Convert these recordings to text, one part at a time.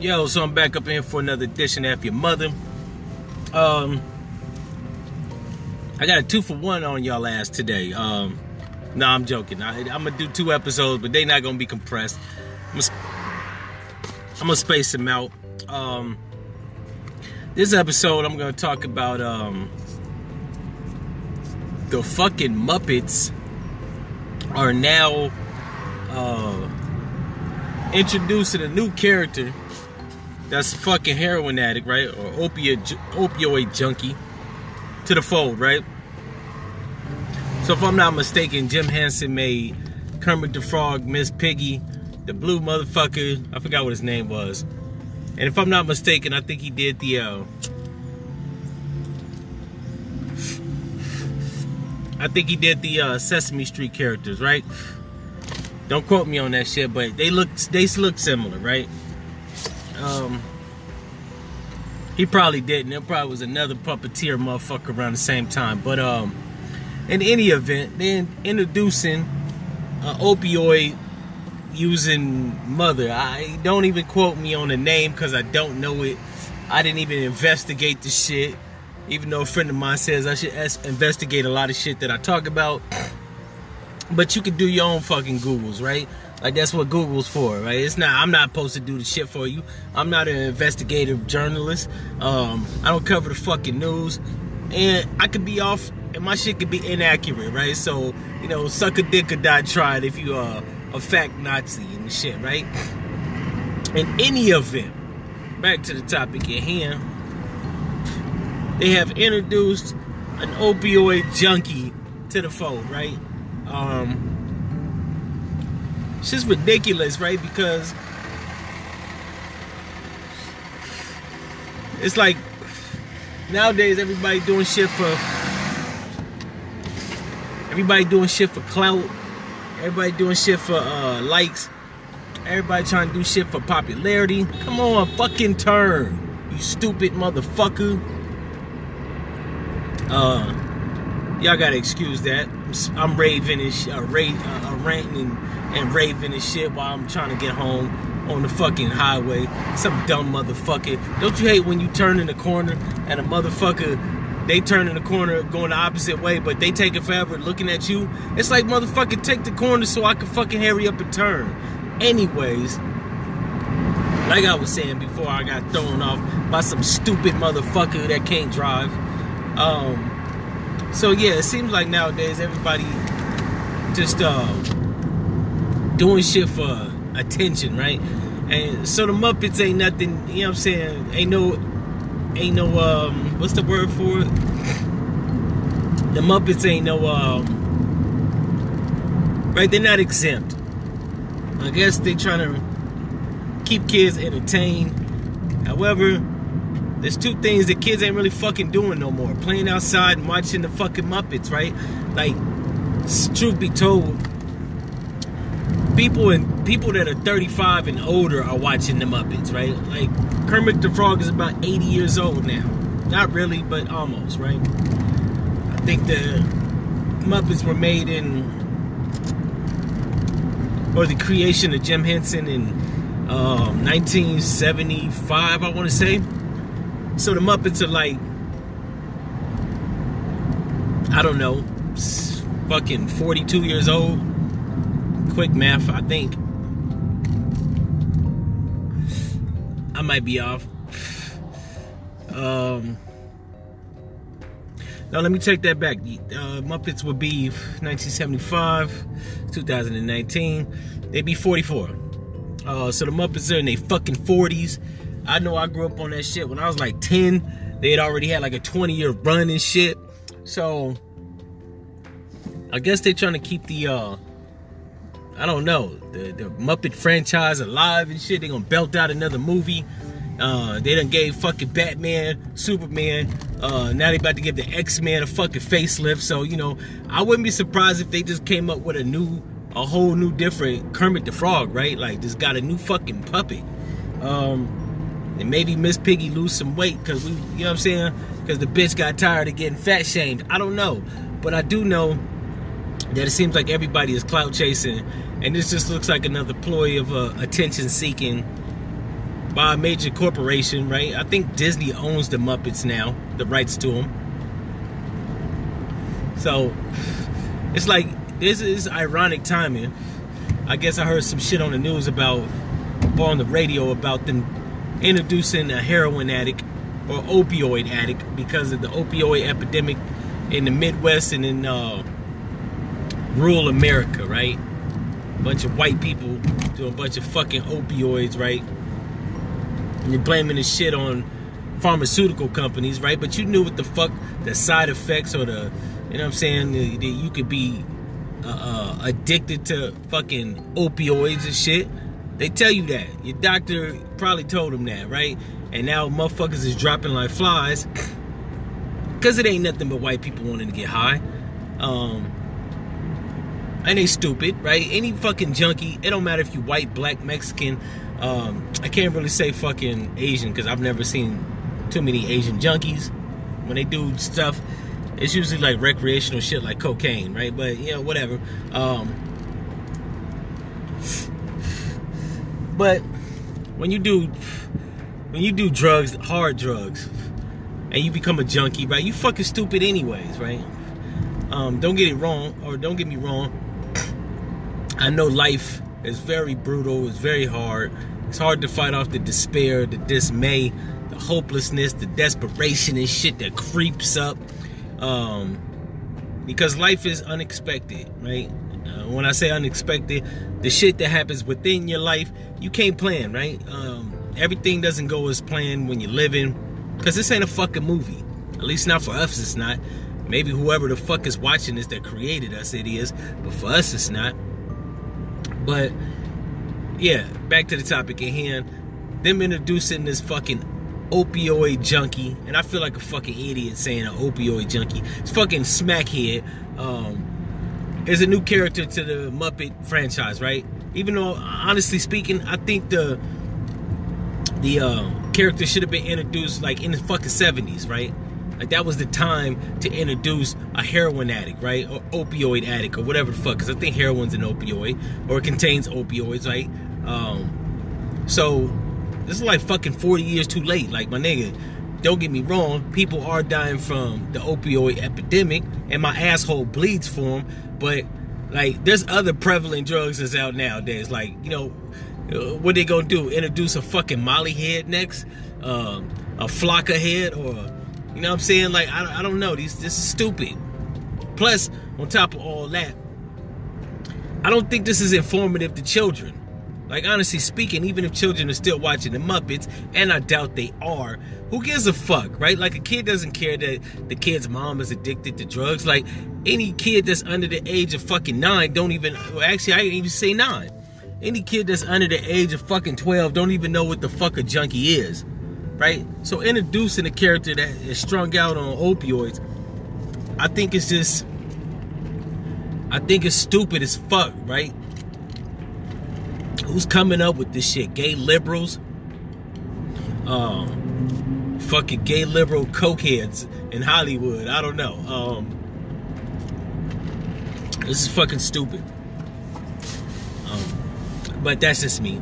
Yo, so I'm back up in for another edition of your mother. Um, I got a two for one on y'all ass today. Um, no, I'm joking. I, am gonna do two episodes, but they not gonna be compressed. I'm gonna, I'm gonna space them out. Um, this episode, I'm gonna talk about um, the fucking Muppets are now uh, introducing a new character that's a fucking heroin addict, right? Or opioid opioid junkie to the fold, right? So if I'm not mistaken, Jim Henson made Kermit the Frog, Miss Piggy, the blue motherfucker. I forgot what his name was. And if I'm not mistaken, I think he did the uh, I think he did the uh, Sesame Street characters, right? Don't quote me on that shit, but they look they look similar, right? Um, he probably didn't. There probably was another puppeteer motherfucker around the same time. But um, in any event, then introducing an opioid using mother. I don't even quote me on the name because I don't know it. I didn't even investigate the shit. Even though a friend of mine says I should investigate a lot of shit that I talk about. But you can do your own fucking Googles, right? Like that's what Google's for, right? It's not. I'm not supposed to do the shit for you. I'm not an investigative journalist. Um, I don't cover the fucking news, and I could be off, and my shit could be inaccurate, right? So you know, suck a dick or die trying if you are a fact Nazi and shit, right? In any event, back to the topic at hand, they have introduced an opioid junkie to the fold, right? Um, it's just ridiculous, right? Because it's like nowadays everybody doing shit for everybody doing shit for clout. Everybody doing shit for uh, likes. Everybody trying to do shit for popularity. Come on, fucking turn, you stupid motherfucker. Uh, y'all gotta excuse that. I'm raving and sh- uh, ra- uh, uh, ranting and, and raving and shit while I'm trying to get home on the fucking highway. Some dumb motherfucker. Don't you hate when you turn in the corner and a motherfucker they turn in the corner going the opposite way, but they take it forever looking at you? It's like motherfucker take the corner so I can fucking hurry up and turn. Anyways, like I was saying before, I got thrown off by some stupid motherfucker that can't drive. Um, so yeah, it seems like nowadays everybody just uh, doing shit for attention, right? And so the Muppets ain't nothing, you know what I'm saying? Ain't no ain't no um what's the word for it? The Muppets ain't no um right, they're not exempt. I guess they trying to keep kids entertained. However, there's two things that kids ain't really fucking doing no more. Playing outside and watching the fucking Muppets, right? Like, truth be told, people and people that are 35 and older are watching the Muppets, right? Like Kermit the Frog is about 80 years old now. Not really, but almost, right? I think the Muppets were made in or the creation of Jim Henson in um, 1975, I want to say. So the Muppets are like, I don't know, fucking 42 years old. Quick math, I think. I might be off. Um, now let me take that back. Uh, Muppets would be 1975, 2019. They'd be 44. Uh, so the Muppets are in their fucking 40s. I know I grew up on that shit when I was like 10. They had already had like a 20 year run and shit. So I guess they're trying to keep the uh I don't know, the, the Muppet franchise alive and shit. They're gonna belt out another movie. Uh, they done gave fucking Batman, Superman. Uh, now they about to give the X-Men a fucking facelift. So, you know, I wouldn't be surprised if they just came up with a new, a whole new different Kermit the Frog, right? Like, just got a new fucking puppet. Um, and maybe Miss Piggy lose some weight because we, you know what I'm saying? Because the bitch got tired of getting fat shamed. I don't know, but I do know that it seems like everybody is clout chasing, and this just looks like another ploy of uh, attention seeking by a major corporation, right? I think Disney owns the Muppets now, the rights to them. So it's like this is ironic timing. I guess I heard some shit on the news about or on the radio about them introducing a heroin addict or opioid addict because of the opioid epidemic in the Midwest and in uh, rural America, right? A bunch of white people doing a bunch of fucking opioids, right? And you're blaming this shit on pharmaceutical companies, right? But you knew what the fuck the side effects or the, you know what I'm saying, that you could be uh, uh, addicted to fucking opioids and shit. They tell you that. Your doctor probably told them that, right? And now motherfuckers is dropping like flies because it ain't nothing but white people wanting to get high. Um, and they stupid, right? Any fucking junkie, it don't matter if you white, black, Mexican. Um, I can't really say fucking Asian because I've never seen too many Asian junkies. When they do stuff, it's usually like recreational shit like cocaine, right? But you know, whatever. Um, but when you do when you do drugs, hard drugs, and you become a junkie, right? You fucking stupid anyways, right? Um, don't get it wrong, or don't get me wrong. I know life is very brutal, it's very hard. It's hard to fight off the despair, the dismay, the hopelessness, the desperation and shit that creeps up. Um, because life is unexpected, right? Uh, when I say unexpected, the shit that happens within your life, you can't plan, right? Um, everything doesn't go as planned when you're living, because this ain't a fucking movie. At least not for us, it's not. Maybe whoever the fuck is watching this that created us, it is. But for us, it's not. But yeah, back to the topic at hand. Them introducing this fucking opioid junkie, and I feel like a fucking idiot saying an opioid junkie. It's fucking smackhead. Um, is a new character to the Muppet franchise, right? Even though, honestly speaking, I think the the uh, character should have been introduced like in the fucking seventies, right? Like that was the time to introduce a heroin addict, right? Or opioid addict, or whatever the fuck. Because I think heroin's an opioid, or it contains opioids, right? Um, so this is like fucking forty years too late. Like my nigga, don't get me wrong, people are dying from the opioid epidemic, and my asshole bleeds for them. But like, there's other prevalent drugs that's out nowadays. Like, you know, uh, what they gonna do? Introduce a fucking Molly head next, um, a Flakka head, or you know what I'm saying? Like, I, I don't know. These this is stupid. Plus, on top of all that, I don't think this is informative to children. Like honestly speaking, even if children are still watching the Muppets, and I doubt they are, who gives a fuck, right? Like a kid doesn't care that the kid's mom is addicted to drugs. Like any kid that's under the age of fucking nine don't even well, actually I didn't even say nine. Any kid that's under the age of fucking 12 don't even know what the fuck a junkie is. Right? So introducing a character that is strung out on opioids, I think it's just I think it's stupid as fuck, right? Who's coming up with this shit? Gay liberals? Um, fucking gay liberal cokeheads in Hollywood. I don't know. Um, this is fucking stupid. Um, but that's just me.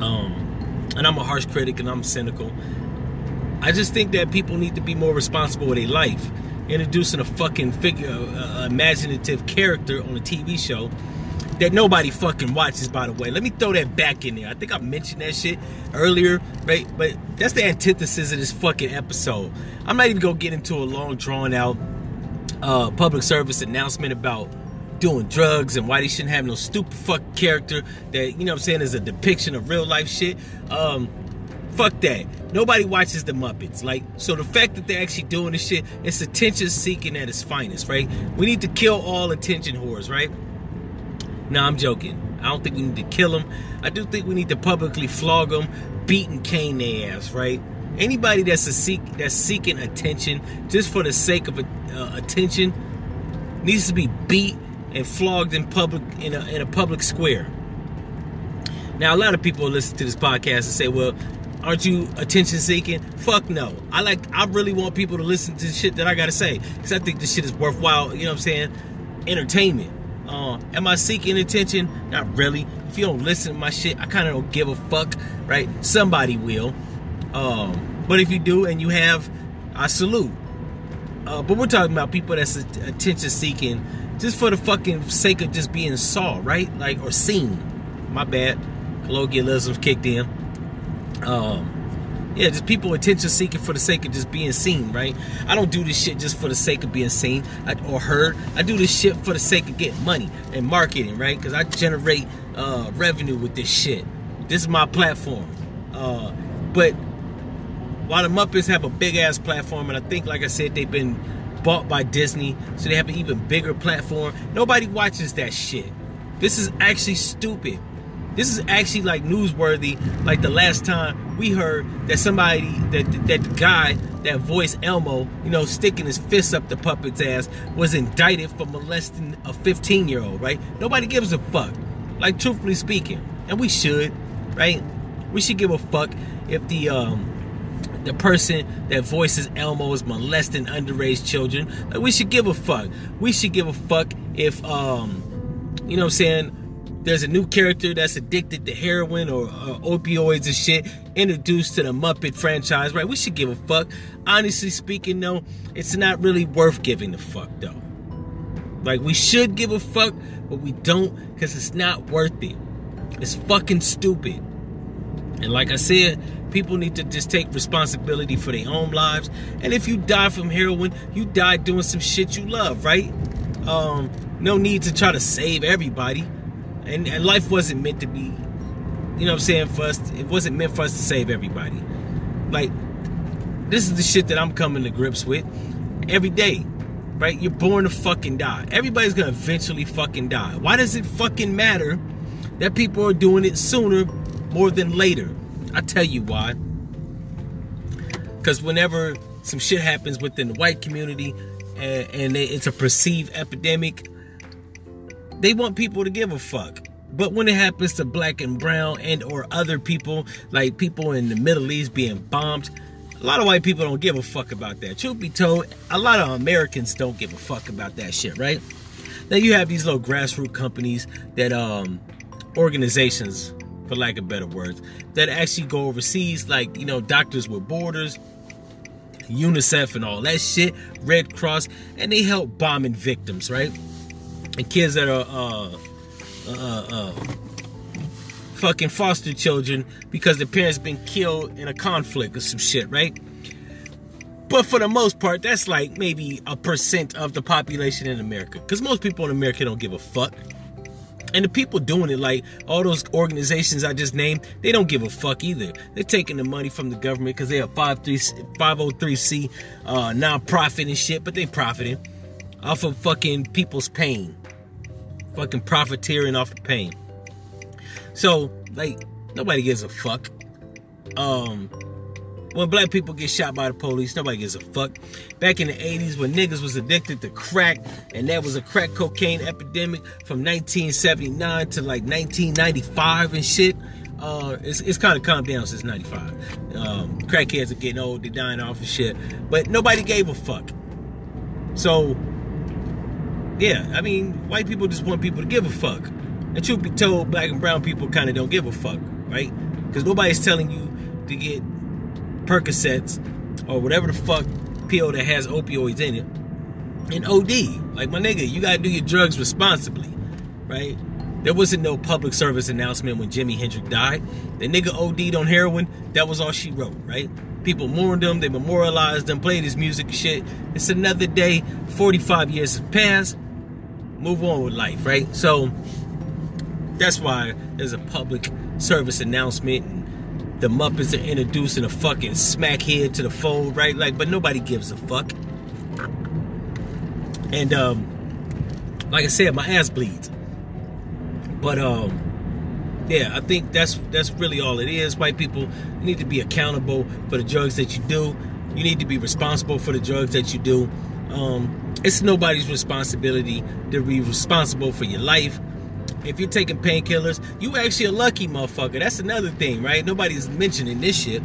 Um, and I'm a harsh critic and I'm cynical. I just think that people need to be more responsible with their life. Introducing a fucking figure, uh, imaginative character on a TV show that nobody fucking watches, by the way. Let me throw that back in there. I think I mentioned that shit earlier, right? But that's the antithesis of this fucking episode. I'm not even gonna get into a long, drawn out uh, public service announcement about doing drugs and why they shouldn't have no stupid fuck character that, you know I'm saying, is a depiction of real life shit. Um, fuck that. Nobody watches the Muppets. Like, so the fact that they're actually doing this shit, it's attention seeking at its finest, right? We need to kill all attention whores, right? No, I'm joking. I don't think we need to kill them. I do think we need to publicly flog them, beat and cane their ass, right? Anybody that's a seek that's seeking attention just for the sake of uh, attention needs to be beat and flogged in public in a, in a public square. Now, a lot of people listen to this podcast and say, "Well, aren't you attention seeking?" Fuck no. I like. I really want people to listen to shit that I gotta say because I think this shit is worthwhile. You know what I'm saying? Entertainment. Uh, am I seeking attention? Not really. If you don't listen to my shit, I kind of don't give a fuck, right? Somebody will. Um, but if you do and you have, I salute. Uh, but we're talking about people that's attention seeking just for the fucking sake of just being saw, right? Like, or seen. My bad. Colloquialisms kicked in. Um, yeah, just people attention seeking for the sake of just being seen, right? I don't do this shit just for the sake of being seen or heard. I do this shit for the sake of getting money and marketing, right? Because I generate uh, revenue with this shit. This is my platform. Uh, but while the Muppets have a big ass platform, and I think, like I said, they've been bought by Disney, so they have an even bigger platform. Nobody watches that shit. This is actually stupid. This is actually like newsworthy. Like the last time we heard that somebody, that that the guy that voiced Elmo, you know, sticking his fist up the puppet's ass, was indicted for molesting a 15 year old. Right? Nobody gives a fuck. Like truthfully speaking, and we should, right? We should give a fuck if the um the person that voices Elmo is molesting underage children. Like we should give a fuck. We should give a fuck if um you know what I'm saying there's a new character that's addicted to heroin or, opioids and shit introduced to the Muppet franchise, right? We should give a fuck. Honestly speaking, though, it's not really worth giving a fuck, though. Like, we should give a fuck, but we don't because it's not worth it. It's fucking stupid. And like I said, people need to just take responsibility for their own lives. And if you die from heroin, you die doing some shit you love, right? Um, no need to try to save everybody and, and life wasn't meant to be, you know what I'm saying, for us, it wasn't meant for us to save everybody. Like, this is the shit that I'm coming to grips with every day, right? You're born to fucking die. Everybody's gonna eventually fucking die. Why does it fucking matter that people are doing it sooner more than later? I tell you why. Because whenever some shit happens within the white community and, and it's a perceived epidemic, they want people to give a fuck. But when it happens to black and brown and or other people, like people in the Middle East being bombed, a lot of white people don't give a fuck about that. Truth be told, a lot of Americans don't give a fuck about that shit, right? Now you have these little grassroots companies that um organizations, for lack of better words, that actually go overseas, like you know, Doctors with Borders, UNICEF and all that shit, Red Cross, and they help bombing victims, right? And kids that are uh, uh, uh, fucking foster children because their parents been killed in a conflict or some shit, right? But for the most part, that's like maybe a percent of the population in America. Because most people in America don't give a fuck. And the people doing it, like all those organizations I just named, they don't give a fuck either. They're taking the money from the government because they are 503c uh, nonprofit and shit, but they profiting off of fucking people's pain fucking profiteering off the pain. So, like, nobody gives a fuck. Um, when black people get shot by the police, nobody gives a fuck. Back in the 80s, when niggas was addicted to crack, and that was a crack cocaine epidemic from 1979 to like 1995 and shit. Uh, it's, it's kind of calmed down since 95. Um, crackheads are getting old, they're dying off and shit. But nobody gave a fuck. So yeah, I mean, white people just want people to give a fuck. And truth be told, black and brown people kind of don't give a fuck, right? Because nobody's telling you to get Percocets or whatever the fuck pill that has opioids in it and OD. Like, my nigga, you gotta do your drugs responsibly, right? There wasn't no public service announcement when Jimi Hendrix died. The nigga OD'd on heroin, that was all she wrote, right? People mourned him, they memorialized him, played his music shit. It's another day, 45 years have passed move on with life, right? So that's why there's a public service announcement and the Muppets are introducing a fucking smackhead to the fold, right? Like, but nobody gives a fuck. And um, like I said, my ass bleeds. But um, yeah, I think that's that's really all it is. White people need to be accountable for the drugs that you do. You need to be responsible for the drugs that you do. Um, it's nobody's responsibility to be responsible for your life. If you're taking painkillers, you actually a lucky motherfucker. That's another thing, right? Nobody's mentioning this shit.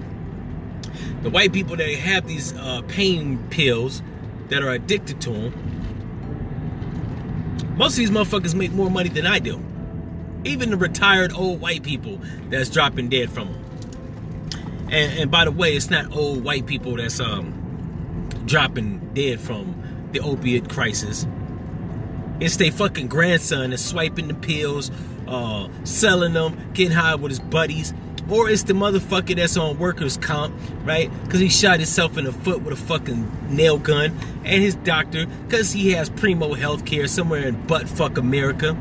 The white people that have these uh, pain pills that are addicted to them, most of these motherfuckers make more money than I do. even the retired old white people that's dropping dead from them. And, and by the way, it's not old white people that's um dropping dead from the opiate crisis. It's their fucking grandson that's swiping the pills, uh, selling them, getting high with his buddies. Or it's the motherfucker that's on workers' comp, right? Because he shot himself in the foot with a fucking nail gun. And his doctor, because he has primo health care somewhere in butt fuck America,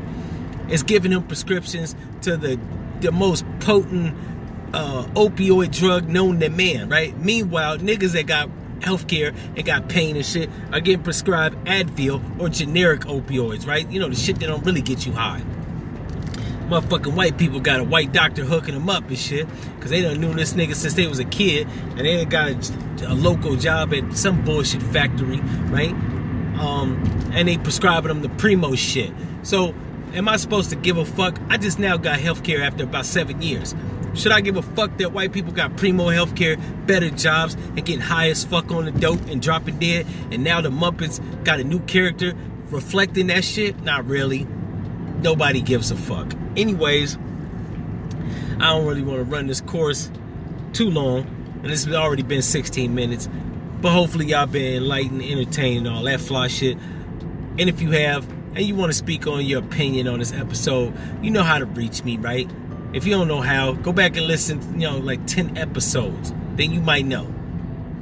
is giving him prescriptions to the, the most potent uh, opioid drug known to man, right? Meanwhile, niggas that got healthcare and got pain and shit are getting prescribed Advil or generic opioids, right? You know, the shit that don't really get you high. Motherfucking white people got a white doctor hooking them up and shit. Cause they done knew this nigga since they was a kid. And they got a, a local job at some bullshit factory, right? Um, and they prescribing them the primo shit. So am I supposed to give a fuck? I just now got healthcare after about seven years. Should I give a fuck that white people got primo healthcare, better jobs, and getting high as fuck on the dope and dropping dead? And now the Muppets got a new character reflecting that shit? Not really. Nobody gives a fuck. Anyways, I don't really want to run this course too long, and this has already been 16 minutes. But hopefully, y'all been enlightened, entertained, all that fly shit. And if you have, and you want to speak on your opinion on this episode, you know how to reach me, right? If you don't know how, go back and listen, you know, like 10 episodes. Then you might know.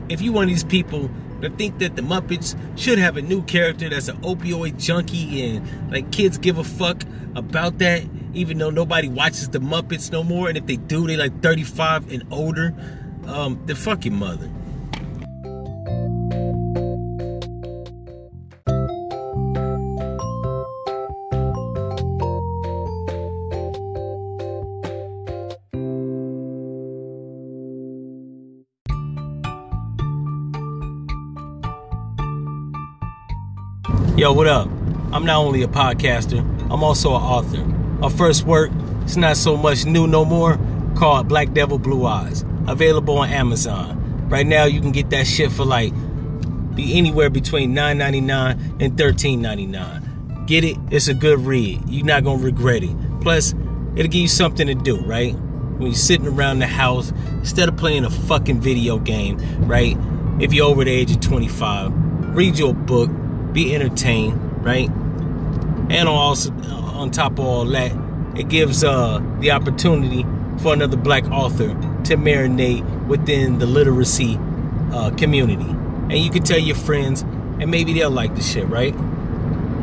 If you one of these people that think that the Muppets should have a new character that's an opioid junkie and like kids give a fuck about that, even though nobody watches the Muppets no more, and if they do, they like 35 and older, um, then fuck your mother. Yo, what up? I'm not only a podcaster, I'm also an author. My first work, it's not so much new no more, called Black Devil Blue Eyes. Available on Amazon. Right now you can get that shit for like be anywhere between $9.99 and $13.99. Get it? It's a good read. You're not gonna regret it. Plus, it'll give you something to do, right? When you're sitting around the house, instead of playing a fucking video game, right? If you're over the age of 25, read your book be entertained, right? And also, on top of all that, it gives uh, the opportunity for another black author to marinate within the literacy uh, community. And you can tell your friends, and maybe they'll like the shit, right?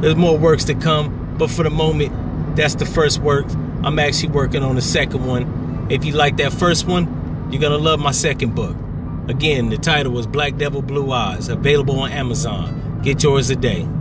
There's more works to come, but for the moment, that's the first work. I'm actually working on the second one. If you like that first one, you're gonna love my second book. Again, the title was Black Devil Blue Eyes, available on Amazon. Get yours today.